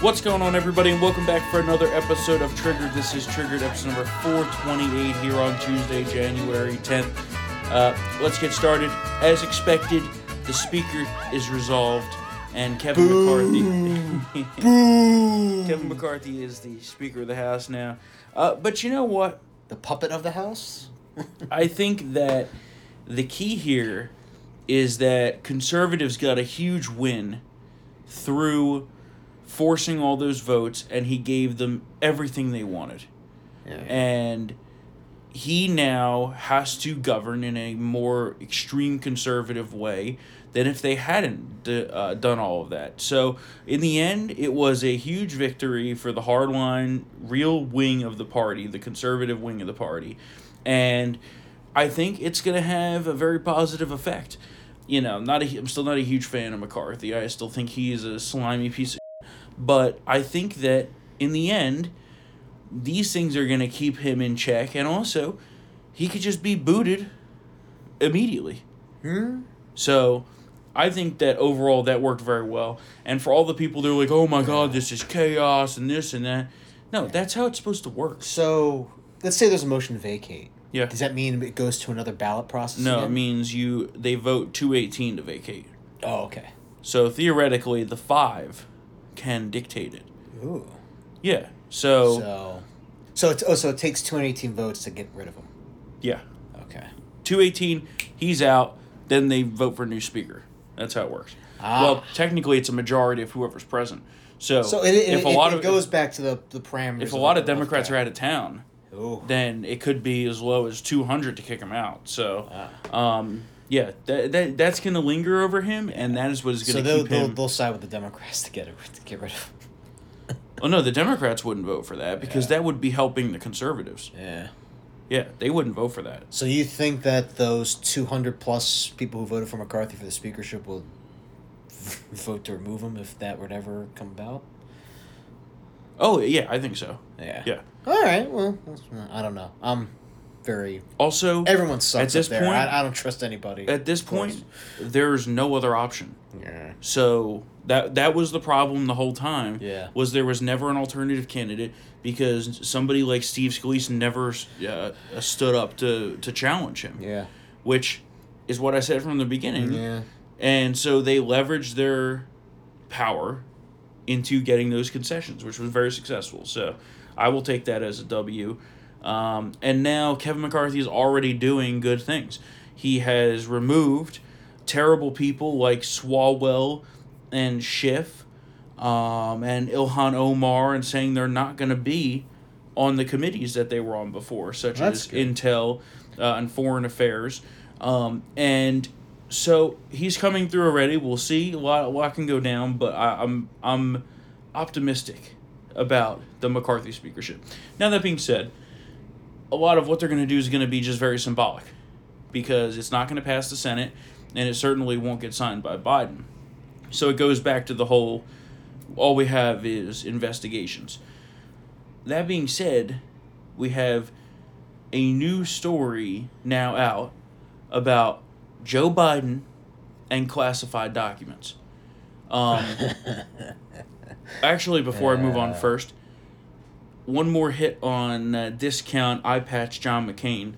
What's going on, everybody, and welcome back for another episode of Triggered. This is Triggered, episode number 428 here on Tuesday, January 10th. Uh, let's get started. As expected, the speaker is resolved, and Kevin McCarthy. Kevin McCarthy is the Speaker of the House now. Uh, but you know what? The puppet of the house? I think that the key here is that conservatives got a huge win through forcing all those votes, and he gave them everything they wanted. Yeah. And he now has to govern in a more extreme conservative way than if they hadn't d- uh, done all of that. So, in the end, it was a huge victory for the hardline, real wing of the party, the conservative wing of the party. And I think it's going to have a very positive effect. You know, not a, I'm still not a huge fan of McCarthy. I still think he's a slimy piece of but I think that in the end, these things are going to keep him in check, and also, he could just be booted immediately. Hmm? So, I think that overall that worked very well. And for all the people that are like, "Oh my God, this is chaos and this and that," no, that's how it's supposed to work. So, let's say there's a motion to vacate. Yeah. Does that mean it goes to another ballot process? No, it means you they vote two eighteen to vacate. Oh, okay. So theoretically, the five can dictate it. Ooh. Yeah. So, So, so it's oh, so it takes two hundred eighteen votes to get rid of him. yeah, Okay. two eighteen, he's out. Then they vote for a new speaker. That's how it works. Ah. Well, technically, it's a majority of whoever's present. So, So it, it, if a it- lot it of goes back to the the parameters. if a lot of Democrats are out of town, Ooh. then it could be as low as two hundred to kick him out. So, Ah. um, yeah, that, that that's gonna linger over him, and that is what is gonna they'll, keep they'll, they'll side with the Democrats to get it to get rid of. Oh no, the Democrats wouldn't vote for that because Yeah. that would be helping the conservatives. Yeah. Yeah, they wouldn't vote for that. So you think that those two hundred plus people who voted for McCarthy for the speakership will vote to remove him if that would ever come about? Oh yeah, I think so. Yeah. Yeah. All right. Well, that's- I don't know. I'm very. Also, Everyone sucks at this point- I, I don't trust anybody. at this point, there's no other option. Yeah. So that that was the problem the whole time. Yeah. Was there was never an alternative candidate because somebody like Steve Scalise never uh, stood up to to challenge him, Yeah. which is what I said from the beginning. Yeah. And so they leveraged their power into getting those concessions, which was very successful. So I will take that as a W. Um, and now Kevin McCarthy is already doing good things. He has removed terrible people like Swalwell and Schiff um, and Ilhan Omar and saying they're not going to be on the committees that they were on before, such That's as good. Intel uh, and Foreign Affairs. Um, and so he's coming through already. We'll see. A lot, a lot can go down, but I, I'm I'm optimistic about the McCarthy speakership. Now that being said, a lot of what they're going to do is going to be just very symbolic, because it's not going to pass the Senate, and it certainly won't get signed by Biden. So it goes back to the whole. All we have is investigations. That being said, we have a new story now out about Joe Biden and classified documents. Um, actually, before I move on, first, one more hit on uh, discount eye patch John McCain.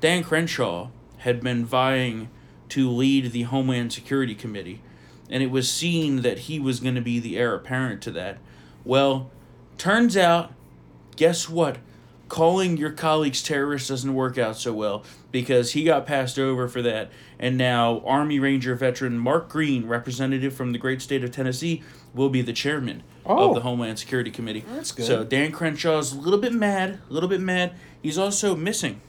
Dan Crenshaw had been vying to lead the Homeland Security Committee, and it was seen that he was going to be the heir apparent to that. Well, turns out, guess what? Calling your colleagues terrorists doesn't work out so well because he got passed over for that. And now, Army Ranger veteran Mark Green, representative from the great state of Tennessee, will be the chairman Oh. of the Homeland Security Committee. That's good. So, Dan Crenshaw's a little bit mad, a little bit mad. He's also missing.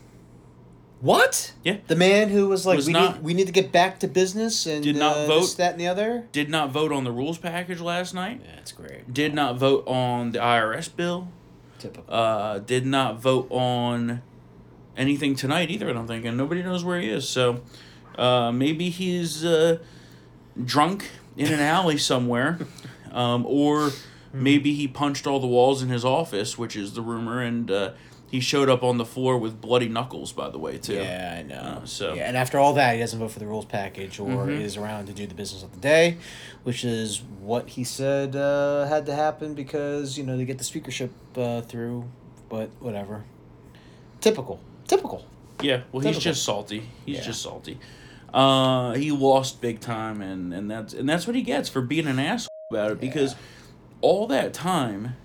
What? Yeah. The man who was like, Was we not- need we need to get back to business and Did not uh, vote. this, that, and the other. Did not vote on the rules package last night. That's great. Did not vote on the IRS bill. Typical. uh, did not vote on anything tonight either. I don't think, and nobody knows where he is. So uh, maybe he's uh, drunk in an alley somewhere, um, or maybe he punched all the walls in his office, which is the rumor, and uh, he showed up on the floor with bloody knuckles. By the way, too. Yeah, I know. Uh, so- yeah, and after all that, he doesn't vote for the rules package or Mhm. is around to do the business of the day, which is what he said uh, had to happen because you know they get the speakership uh, through. But whatever. Typical. Typical. Yeah, well, he's just salty. He's Yeah. just salty. Uh, he lost big time, and and that's and that's what he gets for being an asshole about it. Because Yeah. all that time,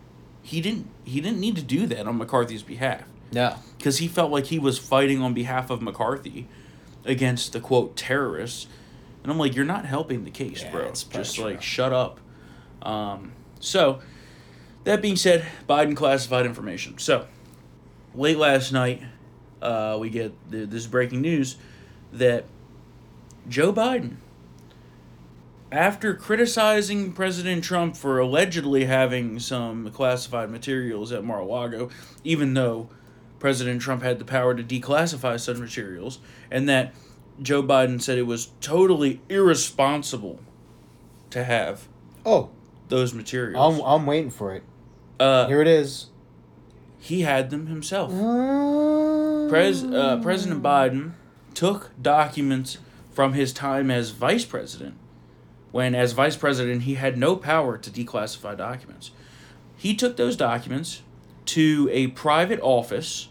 he didn't he didn't need to do that on McCarthy's behalf. Yeah. because he felt like he was fighting on behalf of McCarthy against the quote terrorists, and I'm like, you're not helping the case, Yeah, bro. Just like shut up. Um, so that being said, Biden classified information. So late last night, uh, we get th- this breaking news that Joe Biden, after criticizing President Trump for allegedly having some classified materials at Mar-a-Lago, even though President Trump had the power to declassify such materials, and that Joe Biden said it was totally irresponsible to have Oh, those materials. I'm, I'm waiting for it. uh, Here it is. he had them himself. Pres- Pres- uh, President Biden took documents from his time as vice president, when as vice president he had no power to declassify documents. He took those documents to a private office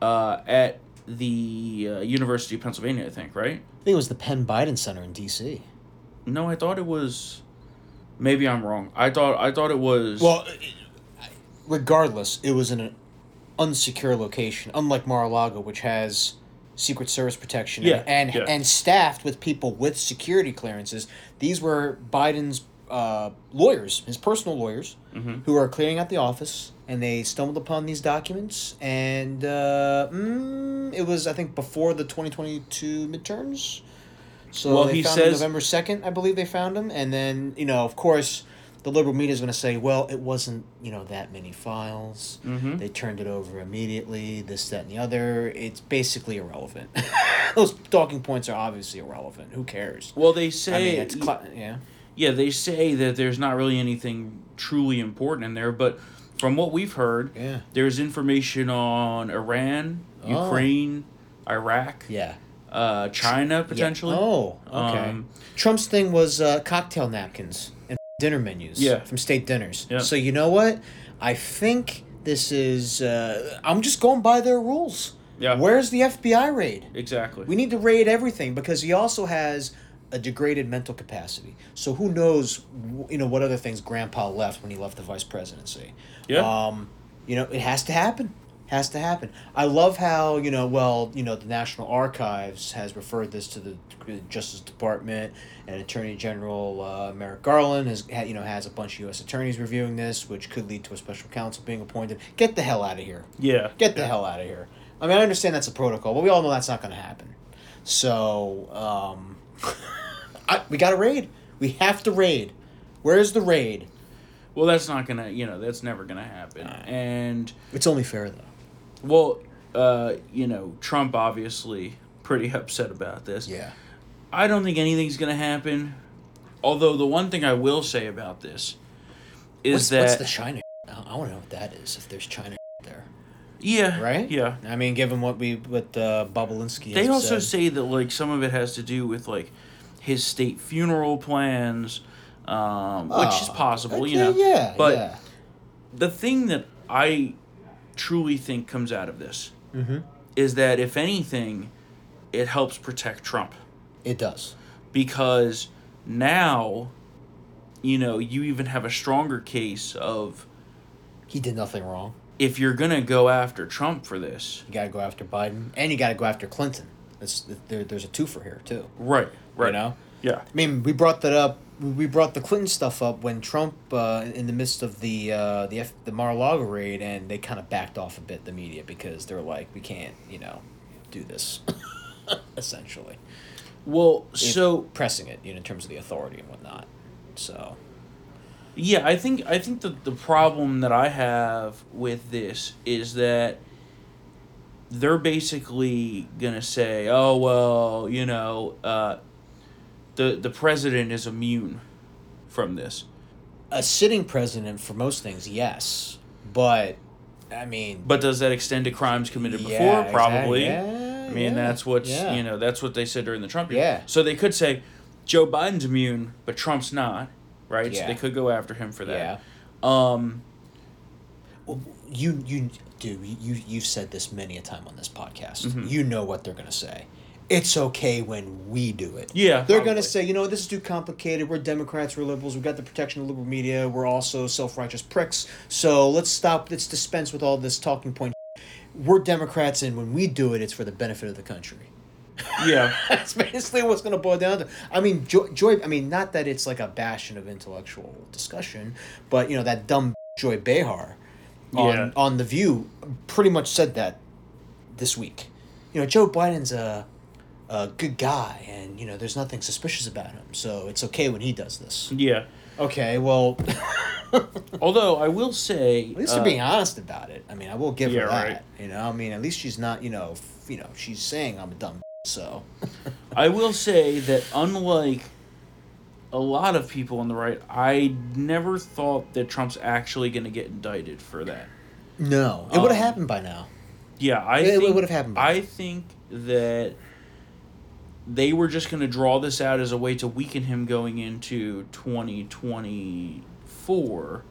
uh, at the uh, University of Pennsylvania, I think, right? I think it was the Penn Biden Center in D.C. No, I thought it was. Maybe I'm wrong. I thought I thought it was. Well, regardless, it was in an unsecure location, unlike Mar-a-Lago, which has Secret Service protection Yeah, and yeah. and staffed with people with security clearances. These were Biden's uh, lawyers, his personal lawyers, Mhm. who are clearing out the office, and they stumbled upon these documents, and uh, mm, it was I think before the twenty twenty two midterms. So Well, they he found him says- November second, I believe they found him, and then you know, of course, the liberal media is going to say, well, it wasn't you know that many files. Mhm. They turned it over immediately. This, that, and the other. It's basically irrelevant. Those talking points are obviously irrelevant. Who cares? well, they I say mean, it's cla- yeah. yeah, they say that there's not really anything truly important in there, but from what we've heard, Yeah. there's information on Iran, Oh. Ukraine, Iraq, Yeah. uh, China potentially. Yeah. Oh, okay. Um, Trump's thing was uh, cocktail napkins dinner menus Yeah. from state dinners. Yeah. So you know what? I think this is. Uh, I'm just going by their rules. Yeah. Where's the FBI raid? Exactly. We need to raid everything because he also has a degraded mental capacity. So who knows, you know, what other things Grandpa left when he left the vice presidency. Yeah. Um, you know, it has to happen. Has to happen. I love how you know. Well, you know, the National Archives has referred this to the Justice Department, and Attorney General uh, Merrick Garland has ha- you know has a bunch of U.S. attorneys reviewing this, which could lead to a special counsel being appointed. Get the hell out of here. yeah. Get the hell out of here. I mean, I understand that's a protocol, but we all know that's not going to happen. So, um, I, we got to raid. We have to raid. Where's the raid? Well, that's not gonna. You know, that's never gonna happen. And It's only fair, though. Well, uh, you know, Trump obviously pretty upset about this. Yeah. I don't think anything's gonna happen. Although the one thing I will say about this is What's, that what's the China? I, want to know what that is. If there's China there, yeah, right? Yeah. I mean, given what we what uh, Bobulinski. They also said. say that like some of it has to do with like his state funeral plans, um, which is Oh, possible, you okay, know. Yeah. But yeah. the thing that I truly think comes out of this Mm-hmm. is that if anything, it helps protect Trump It does. because now, you know, you even have a stronger case of He did nothing wrong. if you're gonna go after Trump for this, You got to go after Biden, and you got to go after Clinton. That's there, there's a twofer here too. right, right, You know. yeah, I mean, we brought that up. We brought the Clinton stuff up when Trump, uh, in the midst of the uh, the F- the Mar-a-Lago raid, and they kind of backed off a bit the media because they're like, we can't, you know, do this. essentially, Well, It- so pressing it, you know, in terms of the authority and whatnot. So Yeah, I think I think that the problem that I have with this is that they're basically gonna say, "Oh well, you know, uh, the the president is immune from this." a sitting president for most things, yes, but I mean, But does that extend to crimes committed yeah, before? exactly. Probably. Yeah, I mean, yeah, that's what's yeah. you know that's what they said during the Trump year. Yeah. So they could say Joe Biden's immune, but Trump's not, right? So they could go after him for that. Yeah. Um, you you dude you you've said this many a time on this podcast. Mm-hmm. You know what they're gonna say. It's okay when we do it. Yeah, they're gonna say, you know, this is too complicated. We're Democrats, we're liberals. We've got the protection of liberal media. We're also self righteous pricks. So let's stop. Let's dispense with all this talking point. We're Democrats, and when we do it, it's for the benefit of the country. yeah. That's basically what's going to boil down to. I mean, Joy, Joy. I mean, not that it's like a bastion of intellectual discussion, but you know that dumb Joy Behar on Yeah. on the View pretty much said that this week. You know, Joe Biden's a a good guy, and you know, there's nothing suspicious about him, so it's okay when he does this. Yeah. Okay, well, Although I will say, at least uh, they're being honest about it. I mean, I will give Yeah, her that. right. You know, I mean, at least she's not. You know, f- you know, she's saying I'm a dumb. So. I will say that unlike a lot of people on the right, I never thought that Trump's actually going to get indicted for that. No, it would have Um, happened by now. Yeah, I It- it think, would've happened by I now. think that they were just going to draw this out as a way to weaken him going into 2024.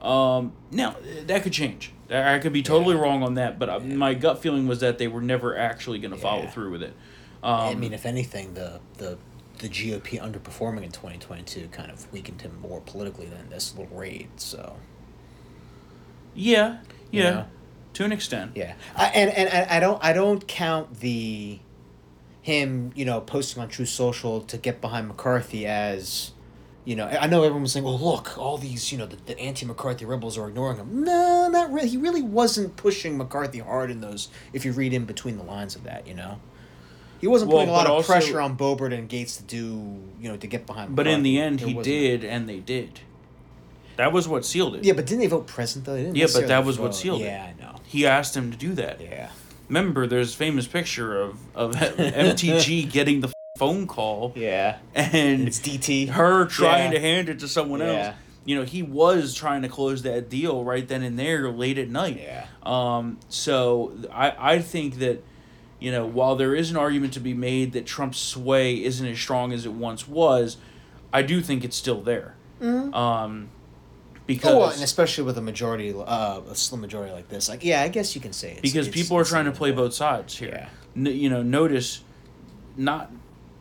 Um, now that could change. I could be totally Yeah. wrong on that, but uh my gut feeling was that they were never actually going to follow through with it. Um, I mean, if anything, the the the GOP underperforming in 2022 kind of weakened him more politically than this little raid. So yeah, You yeah, know? to an extent. yeah, I, and and I, I don't I don't count the him you know posting on Truth Social to get behind McCarthy as. You know, I know everyone was saying, "Well, look, all these, you know, the, the anti-McCarthy rebels are ignoring him." No, not really. He really wasn't pushing McCarthy hard in those. If you read in between the lines of that, you know, he wasn't Well, putting a lot of also- pressure on Boebert and Gaetz to do, you know, to get behind. But in the end, There he did, and they did. That was what sealed it. Yeah, but didn't they vote present, though? They didn't Yeah, but that was what vote. sealed it. Yeah, I know. He asked him to do that. Yeah. Remember, there's a famous picture of, of MTG getting the phone call Yeah. and It's DT. her trying Yeah. to hand it to someone Yeah. else. You know, he was trying to close that deal right then and there late at night. Yeah. Um, so I, I think that, you know, while there is an argument to be made that Trump's sway isn't as strong as it once was, I do think it's still there. Um, because Oh, well, and especially with a majority, uh, a slim majority like this, like yeah, I guess you can say it's because it's- people are trying to play both sides here. Yeah. N- you know, notice not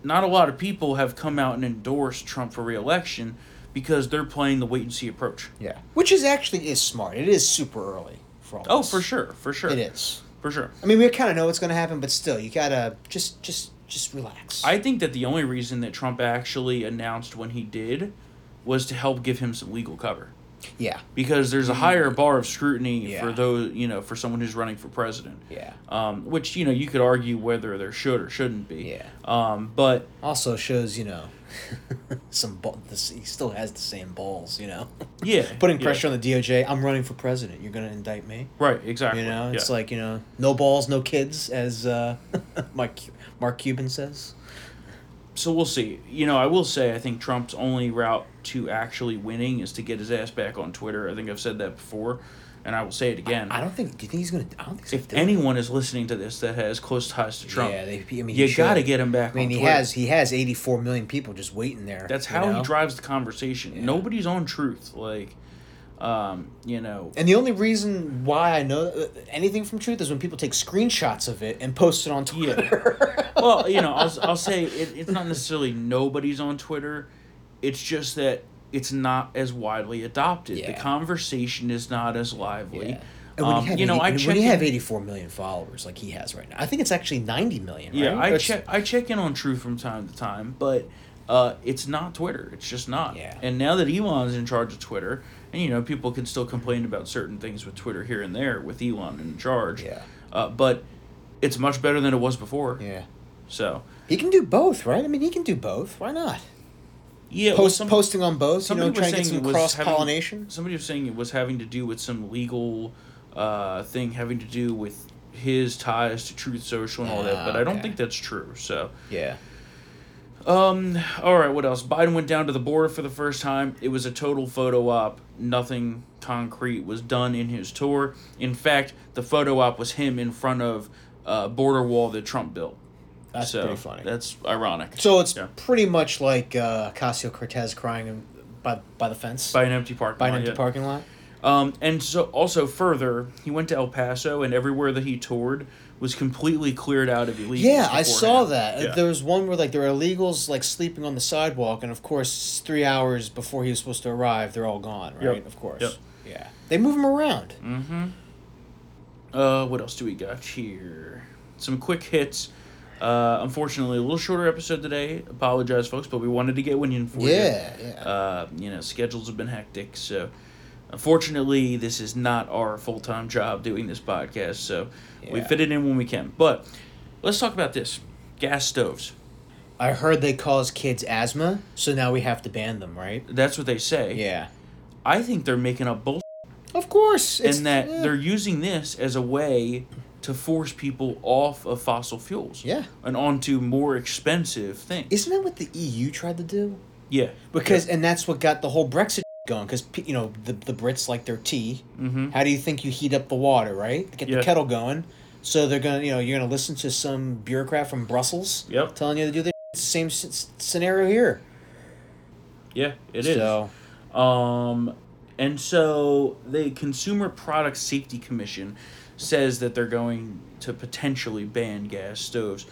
not a lot of people have come out and endorsed Trump for reelection because they're playing the wait and see approach. Yeah, which is actually is smart. It is super early for all Oh, this. for sure, for sure, It is. for sure. I mean, we kind of know what's going to happen, but still, you gotta just just just relax. I think that the only reason that Trump actually announced when he did was to help give him some legal cover. Yeah, Because there's a higher bar of scrutiny for those, you know, for someone who's running for president. yeah. Um, which you know you could argue whether there should or shouldn't be. Yeah. Um, but Also shows you know some ball. This, he still has the same balls. You know, yeah, putting yeah. pressure on the DOJ. I'm running for president. You're going to indict me. Right. Exactly. You know, it's yeah. like you know, no balls, no kids, as uh, Mark Mark Cuban says. so we'll see. You know, I will say I think Trump's only route to actually winning is to get his ass back on Twitter. I think I've said that before, and I will say it again. I don't think. Do you think he's gonna? I don't think. If gonna do it. anyone is listening to this that has close ties to Trump, yeah, they, I mean, you got to get him back. I mean, on he Twitter. has he has 84 million people just waiting there. That's you how know? he drives the conversation. Yeah. Nobody's on truth. Like, um, you know, And the only reason why I know uh, anything from Truth is when people take screenshots of it and post it on Twitter. well, you know, I'll, I'll say it, it's not necessarily nobody's on Twitter. It's just that it's not as widely adopted. The conversation is not as lively. Yeah. And when, Um, you have you know, 80 I when you have 84 million followers like he has right now, I think it's actually 90 million. Yeah. I It's- check. I check in on Truth from time to time, but uh, it's not Twitter. It's just not. Yeah. And now that Elon's in charge of Twitter, and you know, people can still complain about certain things with Twitter here and there with Elon in charge. Yeah. Uh, but it's much better than it was before. Yeah. So He can do both, right? I mean, he can do both. Why not? Yeah, Post, some- posting on both, you somebody know, was trying to get saying some cross pollination. Somebody was saying it was having to do with some legal uh, thing having to do with his ties to Truth Social and all that, Ah, but I don't okay. think that's true. So, Yeah. Um. All right. What else? Biden went down to the border for the first time. It was a total photo op. Nothing concrete was done in his tour. In fact, the photo op was him in front of a border wall that Trump built. That's so pretty funny. That's ironic. So it's Yeah. pretty much like uh, Casio Cortez crying by by the fence, by an empty parking lot. by an lot, empty yeah. parking lot. Um, and so also further, he went to El Paso, and everywhere that he toured was completely cleared out of illegals. Yeah, I saw that. Yeah. There was one where like there were illegals like sleeping on the sidewalk, and of course, three hours before he was supposed to arrive, they're all gone. Right? Yep. Of course. Yep. Yeah. They move them around. Mm-hmm. Uh, what else do we got here? Some quick hits. Uh, unfortunately, a little shorter episode today. Apologize, folks, but we wanted to get one in for you. Yeah. Yeah. Uh, you know, schedules have been hectic, so unfortunately, this is not our full time job doing this podcast. So we fit it in when we can. But let's talk about this: gas stoves. I heard they cause kids asthma, so now we have to ban them, right? That's what they say. Yeah. I think they're making up bull, Of course. And that yeah. they're using this as a way to force people off of fossil fuels. Yeah. And onto more expensive things. Isn't that what the EU tried to do? yeah. Because and that's what got the whole Brexit going. Because you know the the Brits like their tea. Mm-hmm. How do you think you heat up the water, right? Get Yeah. the kettle going. So they're gonna, you know, you're gonna listen to some bureaucrat from Brussels Yep. telling you to do this. The same scenario here. Yeah, it is. So Um, and so the Consumer Product Safety Commission says that they're going to potentially ban gas stoves.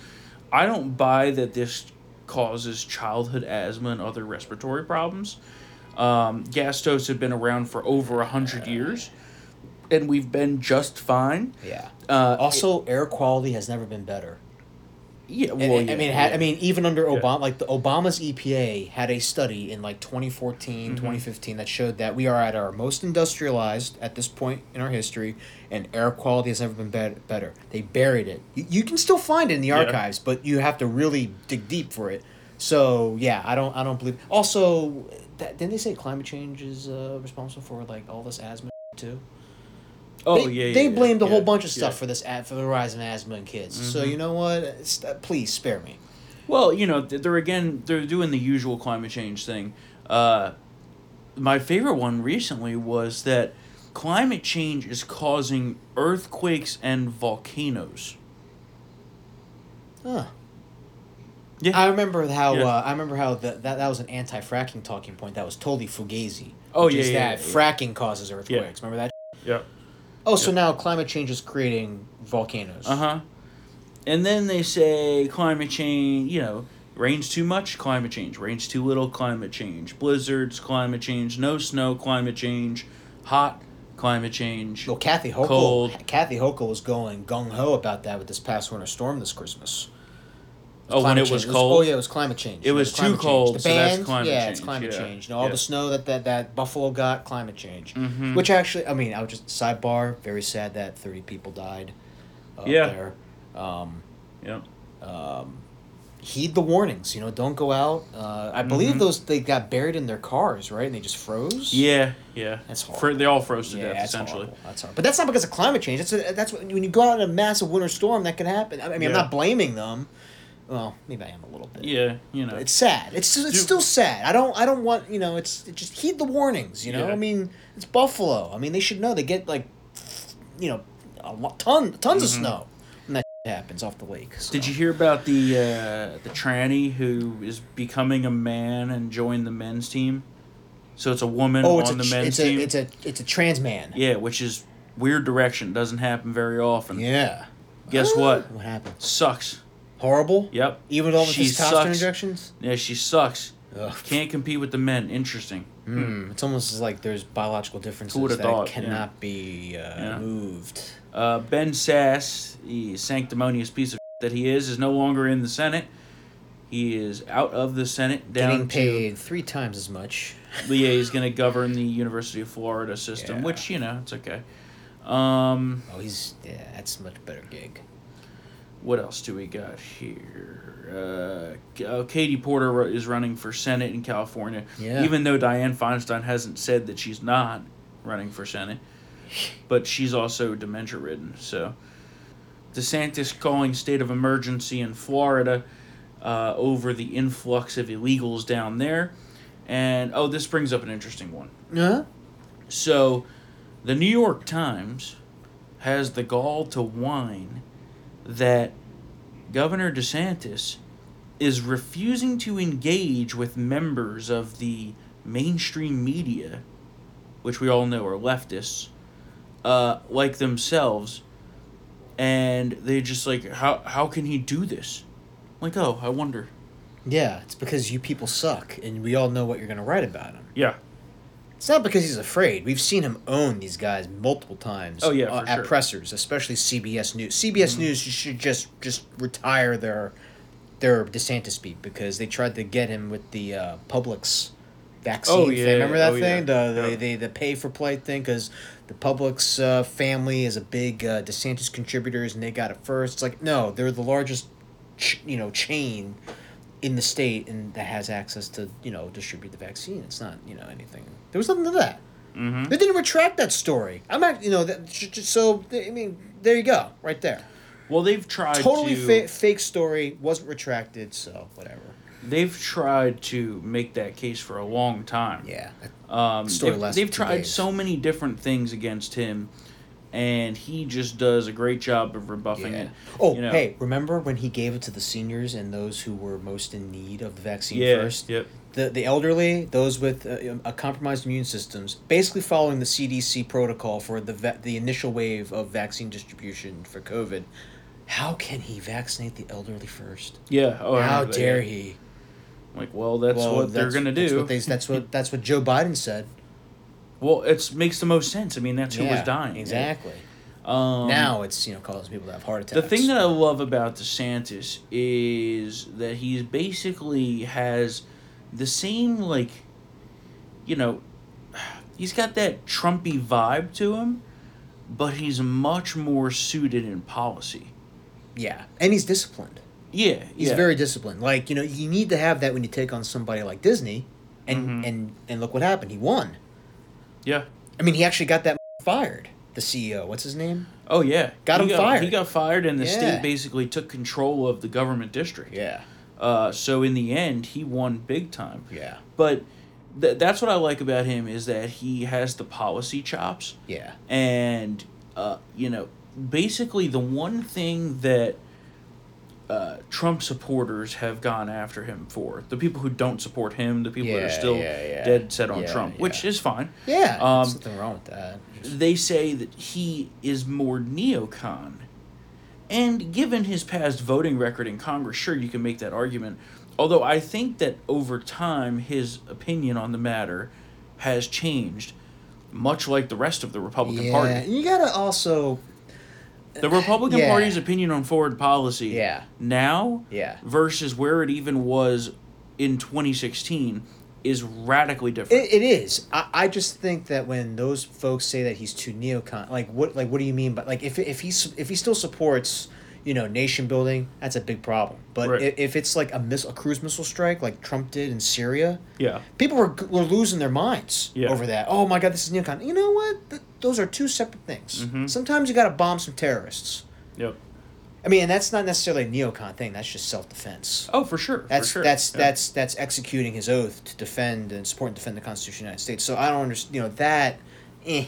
I don't buy that this causes childhood asthma and other respiratory problems. Um, gas stoves have been around for over a hundred years, and we've been just fine. yeah. Uh, Also, air quality has never been better. Yeah, well, and- I mean, ha- yeah. I mean, even under Yeah. Obama, like the Obama's EPA had a study in like Mm-hmm. 2014, 2015 that showed that we are at our most industrialized at this point in our history, and air quality has never been bet- better. They buried it. You, you can still find it in the Yeah. archives, but you have to really dig deep for it. So yeah, I don't, I don't believe. Also, that, didn't they say climate change is uh, responsible for like all this asthma too? Oh they, yeah, yeah, they yeah, blamed a whole yeah, bunch of stuff yeah. for this ad, for the rise in asthma in kids. So Mhm. you know what? It's- uh, please spare me. Well, you know, they're again they're doing the usual climate change thing. Uh, my favorite one recently was that climate change is causing earthquakes and volcanoes. Huh. Yeah. I remember how Yeah. uh, I remember how that, that that was an anti-fracking talking point. That was totally fugazi. Oh, which yeah, is yeah, that yeah, yeah. fracking causes earthquakes. Remember that? Yep. Oh, so now climate change is creating volcanoes. Uh huh. And then they say climate change. You know, rains too much, climate change. Rains too little, climate change. Blizzards, climate change. No snow, climate change. Hot, climate change. Well, Kathy Hochul, Cold. Kathy Hochul was going gung ho about that with this past winter storm this Christmas. Oh, when it was change. cold. Oh yeah, it was climate change. It was too change. cold, The so that's band, climate yeah, it's climate yeah, change. You know, all yeah. the snow that, that that Buffalo got, climate change. Mhm. Which actually, I mean, I was just sidebar. Very sad that thirty people died. Up Yeah. There. Um, Yep. um, heed the warnings. You know, don't go out. Uh, I believe Mhm. those they got buried in their cars, right? And they just froze. Yeah, yeah. That's horrible. they all froze to Yeah, death that's essentially. horrible. That's horrible. But that's not because of climate change. That's a, that's when you go out in a massive winter storm that can happen. I mean, I'm not blaming them. Well, maybe I am a little bit. Yeah, you know. It's sad. It's it's Dude. still sad. I don't I don't want you know. It's it just heed the warnings. You know. Yeah. I mean, it's Buffalo. I mean, they should know. They get like, you know, a lot, ton tons of Mhm. snow when that happens off the lake. so. Did you hear about the uh, the tranny who is becoming a man and joined the men's team? So it's a woman Oh, it's on a the men's it's team. a it's a it's a trans man. yeah, which is weird direction. Doesn't happen very often. Yeah. Guess what? What happened? Sucks. Horrible. Yep. Even with all the She testosterone sucks. injections. Yeah, she sucks. Ugh. Can't compete with the men. Interesting. Hmm. It's almost as like there's biological differences that thought, yeah. cannot be uh, Yeah. moved. Uh, ben Sasse, the sanctimonious piece of that he is, is no longer in the Senate. He is out of the Senate, down Getting paid three times as much. Yeah, is going to govern the University of Florida system, Yeah. which you know it's okay. Um, Oh, he's yeah. That's a much better gig. What else do we got here? Uh, uh, Katie Porter is running for Senate in California, Yeah. even though Dianne Feinstein hasn't said that she's not running for Senate, but she's also dementia ridden. So, DeSantis calling state of emergency in Florida. uh, over the influx of illegals down there. And oh, this brings up an interesting one. Huh? So, the New York Times has the gall to whine that Governor DeSantis is refusing to engage with members of the mainstream media, which we all know are leftists, uh, like themselves. And they just like, how, how can he do this? Like, oh, I wonder. Yeah, it's because you people suck, and we all know what you're going to write about him. Yeah. It's not because he's afraid. We've seen him own these guys multiple times. Oh, yeah, uh, at sure. pressers, especially CBS News. CBS News should just just retire their their DeSantis beat because they tried to get him with the uh, Publix vaccine. Oh, thing. remember that oh, yeah. thing? The the, Yeah. the the pay for play thing because the Publix uh, family is a big uh, DeSantis contributors and they got it first. It's like no, they're the largest, ch- you know, chain in the state and that has access to you know distribute the vaccine. It's not you know anything. There was nothing to that. Mm-hmm. They didn't retract that story. I'm not you know that so I mean there you go right there. Well, they've tried Totally to. fa- fake story wasn't retracted so whatever. they've tried to make that case for a long time. Yeah. Um, Story they've, they've tried days. so many different things against him, and he just does a great job of rebuffing Yeah. it. Oh, you know. hey, remember when he gave it to the seniors and those who were most in need of the vaccine yeah, first? yep, The, the elderly, those with uh, a compromised immune systems, basically following the CDC protocol for the va- the initial wave of vaccine distribution for COVID. How can he vaccinate the elderly first? yeah. Oh, How that, dare yeah. he? Like, well, that's Well, what they're gonna That's do. what, they, that's what that's what Joe Biden said. Well, it makes the most sense. I mean, that's who was dying. Exactly. Um, now it's you know causing people to have heart attacks. The thing that I love about DeSantis is that he basically has the same like, you know, he's got that Trumpy vibe to him, but he's much more suited in policy. yeah, and he's disciplined. Yeah, He's yeah. very disciplined. Like you know, you need to have that when you take on somebody like Disney, and Mhm. and and look what happened. He won. Yeah. I mean, he actually got that fired. The CEO, what's his name? Oh yeah, Got He him fired. He got fired, and the Yeah. state basically took control of the government district. Yeah, Uh, so in the end, he won big time. yeah, But th- that's what I like about him is that he has the policy chops. yeah, and uh, you know basically the one thing that uh, Trump supporters have gone after him for the people who don't support him the people that are still yeah, yeah. dead set on Yeah, Trump which is fine yeah. Um, There's nothing wrong with that. They say that he is more neocon and given his past voting record in Congress sure you can make that argument although I think that over time his opinion on the matter has changed much like the rest of the Republican yeah, Party and you gotta also The Republican Yeah. Party's opinion on foreign policy Yeah. now yeah. versus where it even was in 2016 is radically different. It, it is. I, I just think that when those folks say that he's too neocon, like what like what do you mean? But like if if he's if he still supports you know nation building, that's a big problem. But Right. i if it's like a miss a cruise missile strike like Trump did in Syria, yeah. people were were losing their minds Yeah. over that. Oh my God, this is neocon. You know what? Th- those are two separate things. Mhm. Sometimes you got to bomb some terrorists. Yep. I mean, and that's not necessarily a neocon thing. That's just self defense. Oh, for sure. That's for sure. that's Yeah. that's that's executing his oath to defend and support and defend the Constitution of the United States. So I don't understand. You know that. Eh.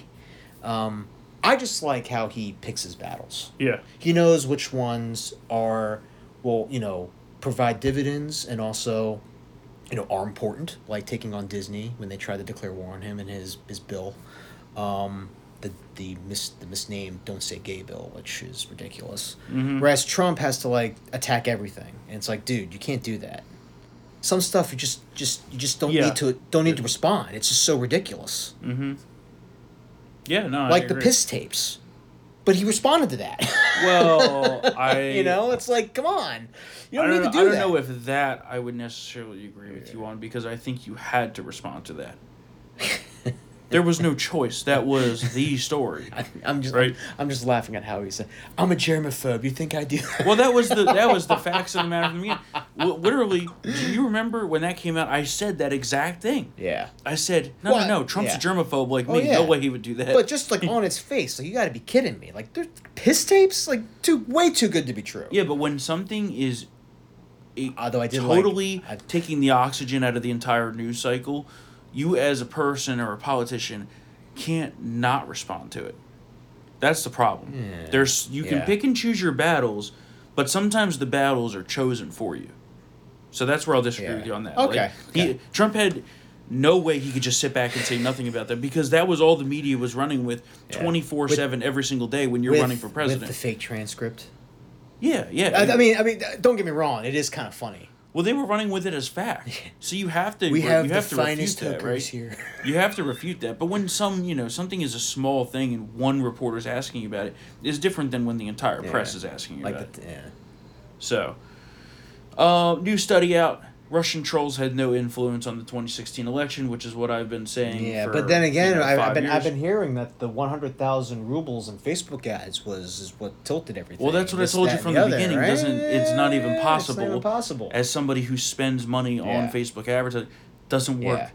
Um, I just like how he picks his battles. yeah. He knows which ones are, well, you know, provide dividends and also, you know, are important. Like taking on Disney when they tried to declare war on him and his his bill. Um, the the mis the misnamed "Don't Say Gay" bill, which is ridiculous. Mhm. Whereas Trump has to like attack everything, and it's like, dude, you can't do that. Some stuff you just just you just don't Yeah. need to don't need to respond. It's just so ridiculous. Mm-hmm. Yeah. No. I like the piss tapes, but he responded to that. Well, I. you know, it's like, come on, you don't, don't, need know, to do that. I don't that. know if that I would necessarily agree with you on because I think you had to respond to that. There was no choice. That was the story. I, I'm just Right. I'm just laughing at how he said, "I'm a germaphobe." You think I do? Well, that was the that was the facts of the matter from the beginning. Literally, do you remember when that came out? I said that exact thing. yeah, I said, no, What? no, no. Trump's Yeah. a germaphobe like Oh, me. yeah. No way he would do that. but just like on its face, like you got to be kidding me. Like there's piss tapes, like too way too good to be true. yeah, but when something is Although I did totally I- taking the oxygen out of the entire news cycle. You as a person or a politician can't not respond to it. That's the problem. Yeah. There's you can Yeah. pick and choose your battles, but sometimes the battles are chosen for you. So that's where I'll disagree Yeah. with you on that. Okay, Like, he, okay. Trump had no way he could just sit back and say nothing about that because that was all the media was running with twenty four seven every single day when you're With- running for president. with the fake transcript. yeah, yeah. I, I mean, I mean, don't get me wrong. It is kind of funny. Well, they were running with it as fact. So you have to We you have, have the to refute finest that, right? here. You have to refute that. But when some, you know, something is a small thing and one reporter's asking you about it, is different than when the entire press is asking you like about the, it. yeah. So, uh, new study out. Russian trolls had no influence on the 2016 election, which is what I've been saying. Yeah, for, but then again, you know, I, I've been I've been hearing that the one hundred thousand rubles in Facebook ads was is what tilted everything. Well, that's what I This, told you from the other, beginning. right? Doesn't it's not even It's not possible. even possible. As somebody who spends money on Facebook advertising, doesn't work. Yeah.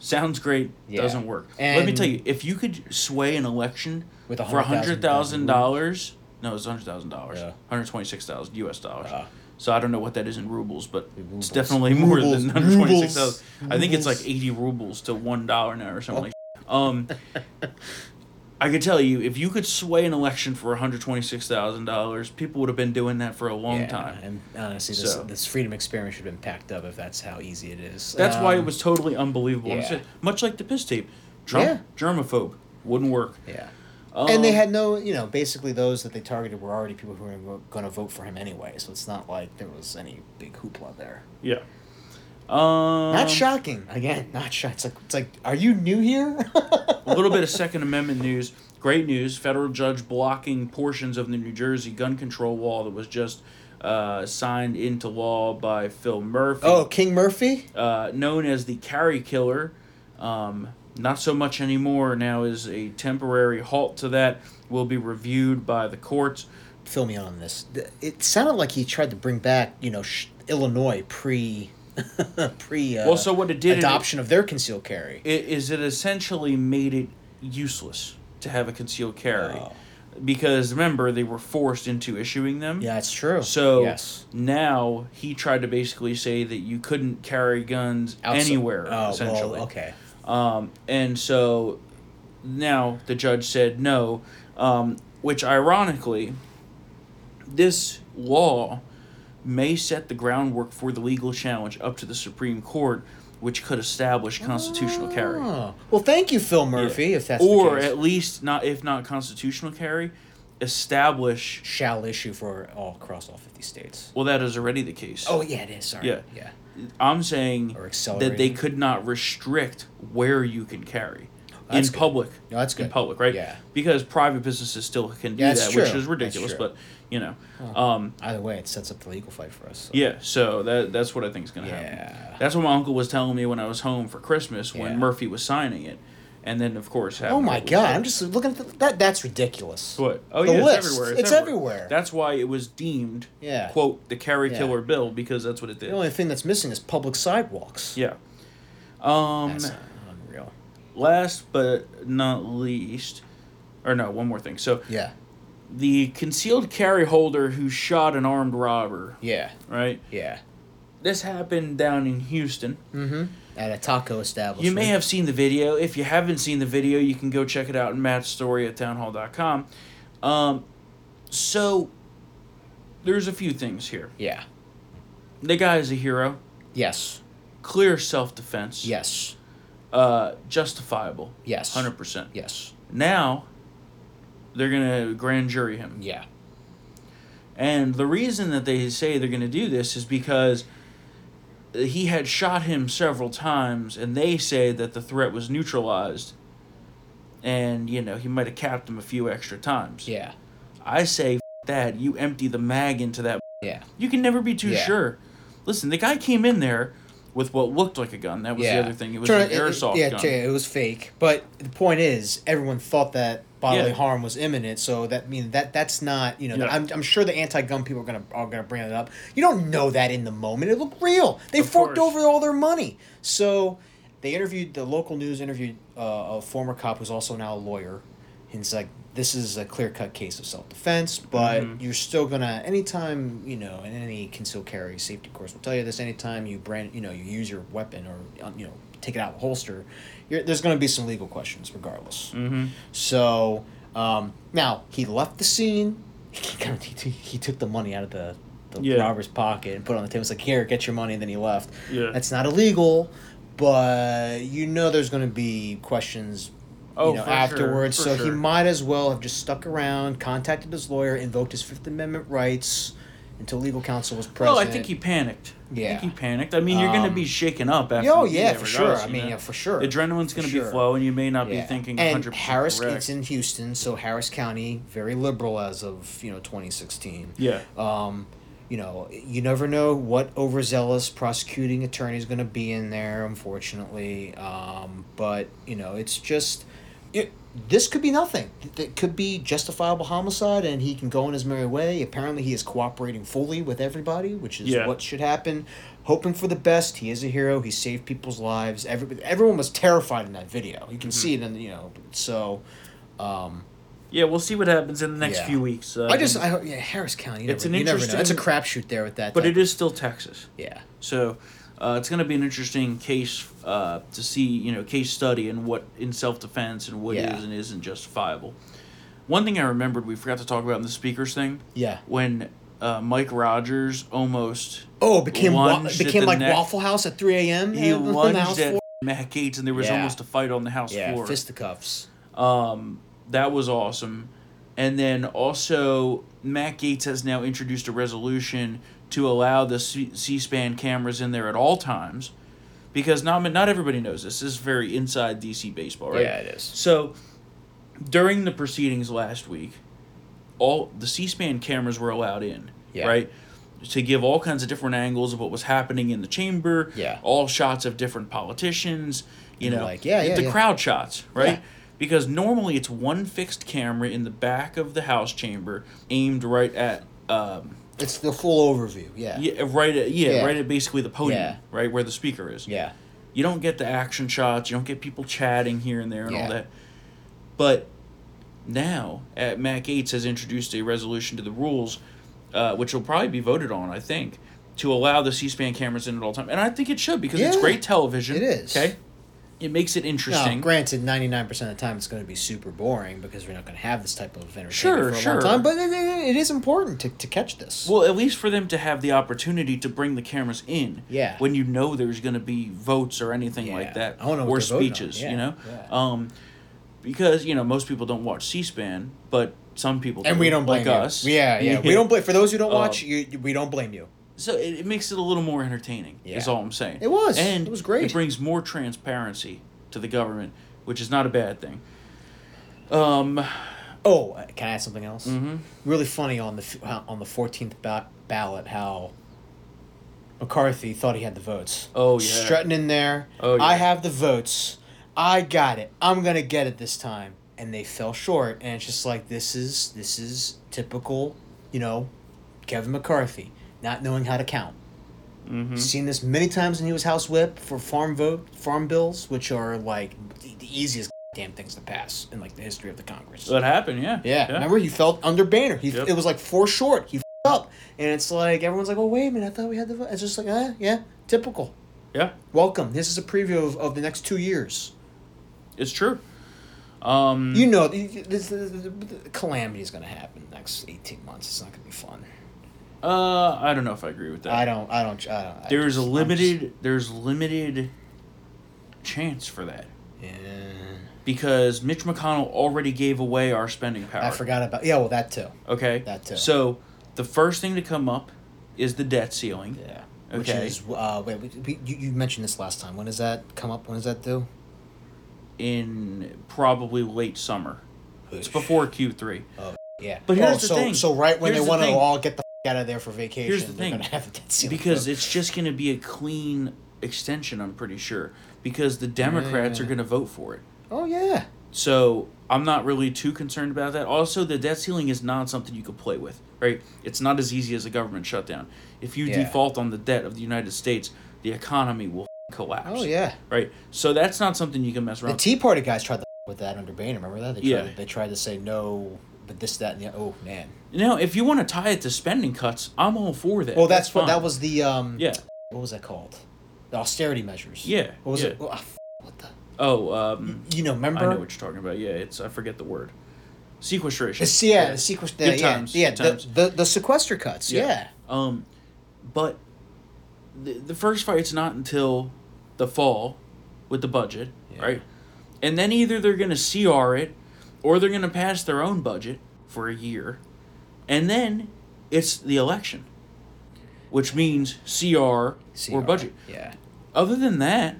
Sounds great, Yeah. doesn't work. Let me tell you, if you could sway an election With a for hundred thousand dollars, no, it's hundred thousand dollars, Yeah. hundred twenty six thousand U.S. dollars. Ah. So I don't know what that is in rubles, but Rubles. it's definitely more Rubles. than hundred twenty six thousand. Rubles. I think it's like eighty rubles to one dollar now or something. like Um, I could tell you, if you could sway an election for one hundred twenty six thousand dollars, people would have been doing that for a long yeah, time. And honestly, this, So- this freedom experiment should have been packed up if that's how easy it is. That's why it Um, was totally unbelievable. Yeah. Much like the piss tape, Trump, Yeah. germaphobe, wouldn't work. Yeah. Um, and they had no, you know, basically those that they targeted were already people who were going to vote for him anyway. So it's not like there was any big hoopla there. yeah. Um, Not shocking. Again, not shocked. It's like, it's like, are you new here? a little bit of Second Amendment news. Great news. Federal judge blocking portions of the New Jersey gun control wall that was just uh, signed into law by Phil Murphy. oh, King Murphy. uh, known as the carry killer. Um, not so much anymore. Now is a temporary halt to that. Will be reviewed by the courts. Fill me on this. It sounded like he tried to bring back, you know, sh- Illinois pre, pre. Uh, Well, so what it did- adoption of their concealed carry. It is it essentially made it useless to have a concealed carry, Oh. because remember they were forced into issuing them. Yeah, it's true. So yes. now he tried to basically say that you couldn't carry guns Outside- anywhere. Oh, essentially. well, okay. Um, and so now the judge said no, um, which ironically, this law may set the groundwork for the legal challenge up to the Supreme Court, which could establish constitutional carry. Oh. Well, thank you, Phil Murphy. Yeah. If that's or the case. at least not if not constitutional carry, establish. shall issue for all across all fifty states. Well, that is already the case. Oh yeah, it is. Sorry. Yeah. Yeah. I'm saying that they could not restrict where you can carry in good. public. No, that's good. in public, right? Yeah. Because private businesses still can do Yeah, that, true. which is ridiculous. But you know, um, Either way, it sets up the legal fight for us. so. yeah. So that that's what I think is going to happen. Yeah. That's what my uncle was telling me when I was home for Christmas when Yeah. Murphy was signing it, and then of course. Oh my god! I'm just looking at the, that. That's ridiculous. What? Oh The yeah, list. it's everywhere. It's everywhere. That's why it was deemed, Yeah. quote, the carry Yeah. killer bill because that's what it did. The only thing that's missing is public sidewalks. Yeah. Um. That's unreal. last but not least, or no, one more thing. So Yeah. the concealed carry holder who shot an armed robber, Yeah. right? Yeah. This happened down in Houston. Mm-hmm. At a taco establishment. You may have seen the video. If you haven't seen the video, you can go check it out in Matt's story at townhall.com. Um, so there's a few things here. Yeah. The guy is a hero, Yes. clear self defense, Yes. uh, justifiable, Yes. 100%. Yes. Now, they're going to grand jury him. Yeah. And the reason that they say they're going to do this is because he had shot him several times, and they say that the threat was neutralized. And, you know, he might have capped him a few extra times. Yeah. I say, F- that. You empty the mag into that. Yeah. You can never be too Yeah. sure. Listen, the guy came in there with what looked like a gun. That was yeah. the other thing. It was Turn- an airsoft yeah, gun. yeah, it was fake. But the point is, everyone thought that bodily Yeah. harm was imminent. So that I mean that that's not you know. Yeah. I'm, I'm sure the anti-gun people are gonna are gonna bring it up. You don't know that in the moment. It looked real. They Of forked course. over all their money. So they interviewed the local news interviewed uh, a former cop who's also now a lawyer. And it's like this is a clear cut case of self defense, but Mhm. you're still gonna anytime you know in any concealed carry safety course will tell you this. Anytime you brand you know you use your weapon or you know take it out of the holster, there's gonna be some legal questions regardless. Mm-hmm. So um, now he left the scene. He, kind of, he, he took the money out of the, the Yeah. robber's pocket and put it on the table. It's like, here, get your money. And then he left. Yeah. That's not illegal, but you know there's going to be questions Oh, you know, sure, afterwards. for so he might as well have just stuck around, contacted his lawyer, invoked his Fifth Amendment rights until legal counsel was present. Well, I think he panicked. I Yeah. think he panicked. I mean, you're going to Um, be shaken up after. Oh yeah, for sure. I mean, know? yeah, for sure. Adrenaline's going to be flowing. You may not Yeah. be thinking and 100 Harris, correct. it's in Houston, so Harris County, very liberal as of you know 2016. yeah. Um, you know, you never know what overzealous prosecuting attorney is going to be in there, unfortunately. Um, but you know, it's just it, this could be nothing. It could be justifiable homicide, and he can go on his merry way. Apparently, he is cooperating fully with everybody, which is Yeah. what should happen. Hoping for the best. He is a hero. He saved people's lives. Every, everyone was terrified in that video. You can Mm-hmm. see it in the, you know. So, um, Yeah, we'll see what happens in the next Yeah. few weeks. Uh, I just I hope- yeah Harris County. It's never, an never. It's a interesting- crapshoot there with that. but it is still Texas. Yeah. So uh, it's going to be an interesting case uh, to see, you know, case study and what in self defense and what Yeah. is and isn't justifiable. One thing I remembered we forgot to talk about in the speakers thing Yeah. when uh, Mike Rogers almost Oh, became wa- became like neck. Waffle House at three a.m. he on the house at floor. Matt Gaetz and there was Yeah. almost a fight on the house Yeah, floor. fisticuffs. Um, that was awesome. And then also, Matt Gaetz has now introduced a resolution to allow the C- C-SPAN cameras in there at all times, because not not everybody knows this. This is very inside DC baseball, right? Yeah, it is. So, during the proceedings last week, all the C-SPAN cameras were allowed in, Yeah. right? To give all kinds of different angles of what was happening in the chamber, Yeah. all shots of different politicians, you know, like, yeah, yeah, the yeah. crowd shots, right? Because normally it's one fixed camera in the back of the House chamber, aimed right at, um, It's the full overview. Yeah. yeah, right at yeah, Yeah. right at basically the podium, Yeah. right where the speaker is. Yeah. You don't get the action shots. You don't get people chatting here and there and Yeah. all that. But now, at Matt Gaetz has introduced a resolution to the rules, uh, which will probably be voted on, I think, to allow the C-SPAN cameras in at all time. And I think it should because it's great television. it is. Okay, it makes it Now, interesting. granted, ninety nine percent of the time it's going to be super boring because we're not going to have this type of entertainment Sure, for a sure. long time. But it, it is important to, to catch this. Well, at least for them to have the opportunity to bring the cameras in. Yeah. When you know there's going to be votes or anything Yeah. like that, I wanna know or what they're voting on. speeches, Yeah, you know, yeah. um, because you know most people don't watch C-SPAN, but some people and do, we don't blame like you. us. Yeah, yeah. We don't blame for those who don't Um, watch. You, you- we don't blame you. So it, it makes it a little more entertaining. Is Yeah. all I'm saying. It was. and It was great. It brings more transparency to the government, which is not a bad thing. Um. Oh, uh, can I add something else? Mm-hmm. Really funny on the on the fourteenth ba- ballot how McCarthy thought he had the votes. Oh, yeah. strutting in there. Oh, yeah. I have the votes. I got it. I'm gonna get it this time. And they fell short. And it's just like this is this is typical, you know, Kevin McCarthy not knowing how to count. Mhm. Seen this many times when he was House Whip for farm vote farm bills, which are like the, the easiest damn things to pass in like the history of the Congress. It happened. Yeah. Yeah, remember he felt under Boehner. He Yep. it was like four short. He f***ed up, and it's like everyone's like, "Oh wait a minute, I thought we had the." vote." It's just like, ah, yeah, typical. Yeah. Welcome. This is a preview of, of the next two years. It's true. Um. You know, this, the, the, the calamity is going to happen next eighteen months. It's not going to be fun. Uh, I don't know if I agree with that. I don't. I don't. I don't I There's a just- I'm limited. There's limited chance for that yeah. because Mitch McConnell already gave away our spending power. I forgot about. Yeah, well, that too. Okay. That too. So, the first thing to come up is the debt ceiling. Yeah. Which Okay. is uh wait we, we, you, you mentioned this last time. When does that come up? When does that do? in probably late summer. It's before Q three. Oh yeah. But here's oh, the so, thing. So right when Here's they the want to all get the out of there for vacation, Here's the thing. gonna have a Because it's just going to be a clean extension. I'm pretty sure because the Democrats Yeah. are going to vote for it. oh yeah. So I'm not really too concerned about that. Also, the debt ceiling is not something you could play with, right? It's not as easy as a government shutdown. If you Yeah. default on the debt of the United States, the economy will collapse. Oh yeah. Right. So that's not something you can mess around. With. The. Tea Party guys tried to with that under Boehner. Remember that? They Yeah. They tried to say no, but this, that, and the oh man. Now, if you want to tie it to spending cuts, I'm all for that. Well, that's, what fine. that was the um. Yeah. What was that called? The austerity measures. Yeah, What was yeah. it? Oh, f- what the? Oh, um, You know, remember? I know what you're talking about. Yeah, it's I forget the word. Sequestration. It's, yeah, the sequester. Good yeah, times, yeah, good the, times. the the sequester cuts. Yeah. Um, but the, the first fight's not until the fall with the budget, Yeah. right? And then either they're to CR it or they're going to pass their own budget for a year. And then it's the election, which means CR, or budget. Yeah. Other than that,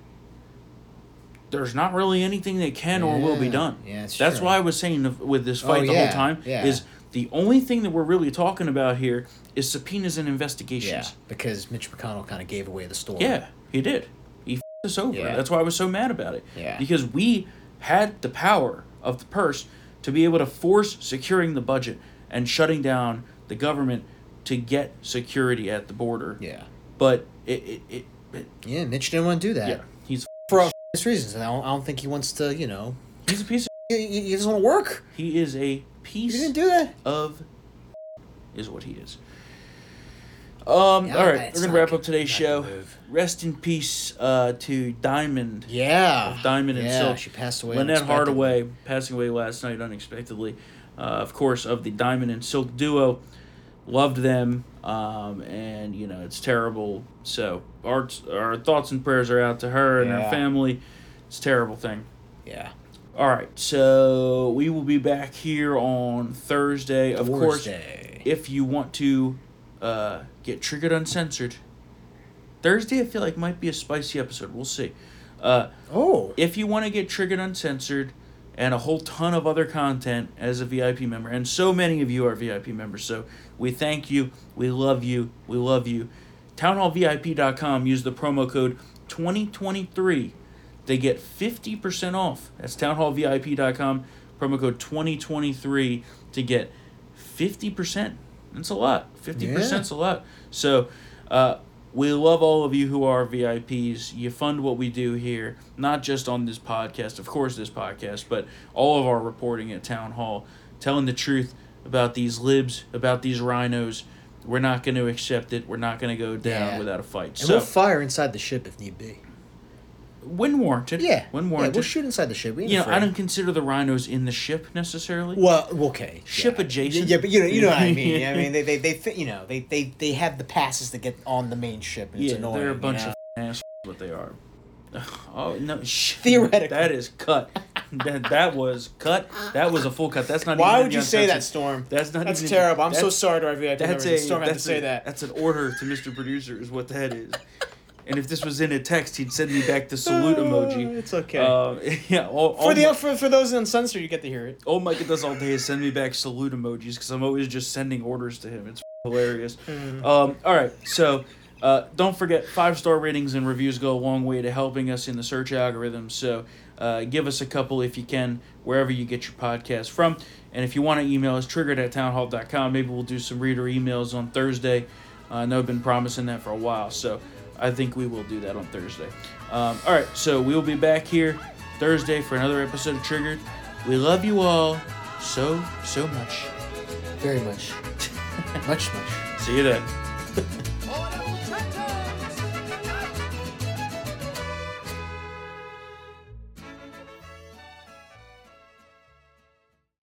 there's not really anything that can or will be done. Yeah, That's true. why I was saying with this oh, fight Oh, the yeah, whole time yeah. is the only thing that we're really talking about here is subpoenas and investigations. Yeah. Because Mitch McConnell kind of gave away the story. Yeah, he did. He f- us over. Yeah. That's why I was so mad about it. Yeah. Because we had the power of the purse to be able to force securing the budget and shutting down the government to get security at the border. Yeah. But it, it, it, it Yeah. Mitch didn't want to do that yeah, he's for all reasons. And I don't, I don't think he wants to. You know, he's a piece of he, he doesn't want to work. he is a piece. He didn't do that. of is what he is. Um, Yeah, all right, we're gonna wrap up today's show. Rest in peace uh, to Diamond. Yeah. Of Diamond and yeah, Silk. She passed away. Lynette. Hardaway passing away last night unexpectedly. Uh, of course, of the Diamond and Silk duo. Loved them, um, and you know it's terrible. So our our thoughts and prayers are out to her and her family. It's a terrible thing. Yeah. All right, so we will be back here on Thursday. Of course, if you want to uh, get triggered uncensored, Thursday I feel like might be a spicy episode. We'll see. Uh, Oh. if you want to get triggered uncensored and a whole ton of other content as a VIP member, and so many of you are VIP members, so we thank you, we love you, we love you. Townhallvip.com, use the promo code 2023 they get 50% off. That's townhallvip.com, promo code 2023 to get 50%. That's a lot. 50% is a lot. So, uh, we love all of you who are VIPs. You fund what we do here, not just on this podcast, of course, this podcast, but all of our reporting at Town Hall, telling the truth about these libs, about these RINOs. We're not going to accept it. We're not going to go down Yeah. without a fight. And so, we'll fire inside the ship if need be. When warranted. Yeah. When Yeah, warranted. we'll shoot inside the ship. We ain't you know, I don't consider the RINOs in the ship necessarily. Well, okay. Ship yeah. adjacent. Yeah, but you know, you know what I mean. I mean, they, they, they, fit- you know, they, they, they have the passes to get on the main ship, and it's yeah, annoying. they're a you bunch know? of assholes. What they are. Oh no! Sh- Theoretically. that is cut. that that was cut. That was a full cut. That's not. Why would you say that, Storm? That's not. That's even, terrible. I'm so sorry to our VIP That's members. a. Storm had to that's say a- that. That's an order to Mr. Producer. Is what that is. And if this was in a text, he'd send me back the salute Uh, emoji. It's okay. Uh, yeah. All, all for the my- for, for those uncensored, you get to hear it. all Micah does all day is send me back salute emojis because I'm always just sending orders to him. It's hilarious. Mm. Um, all right, so uh, don't forget five star ratings and reviews go a long way to helping us in the search algorithm. So uh, give us a couple if you can wherever you get your podcast from. And if you want to email us, triggered at townhall.com. Maybe we'll do some reader emails on Thursday. Uh, I know I've been promising that for a while, so I think we will do that on Thursday. Um, all right, so we'll be back here Thursday for another episode of Triggered. We love you all so, so much. Very much. much, much. See you then.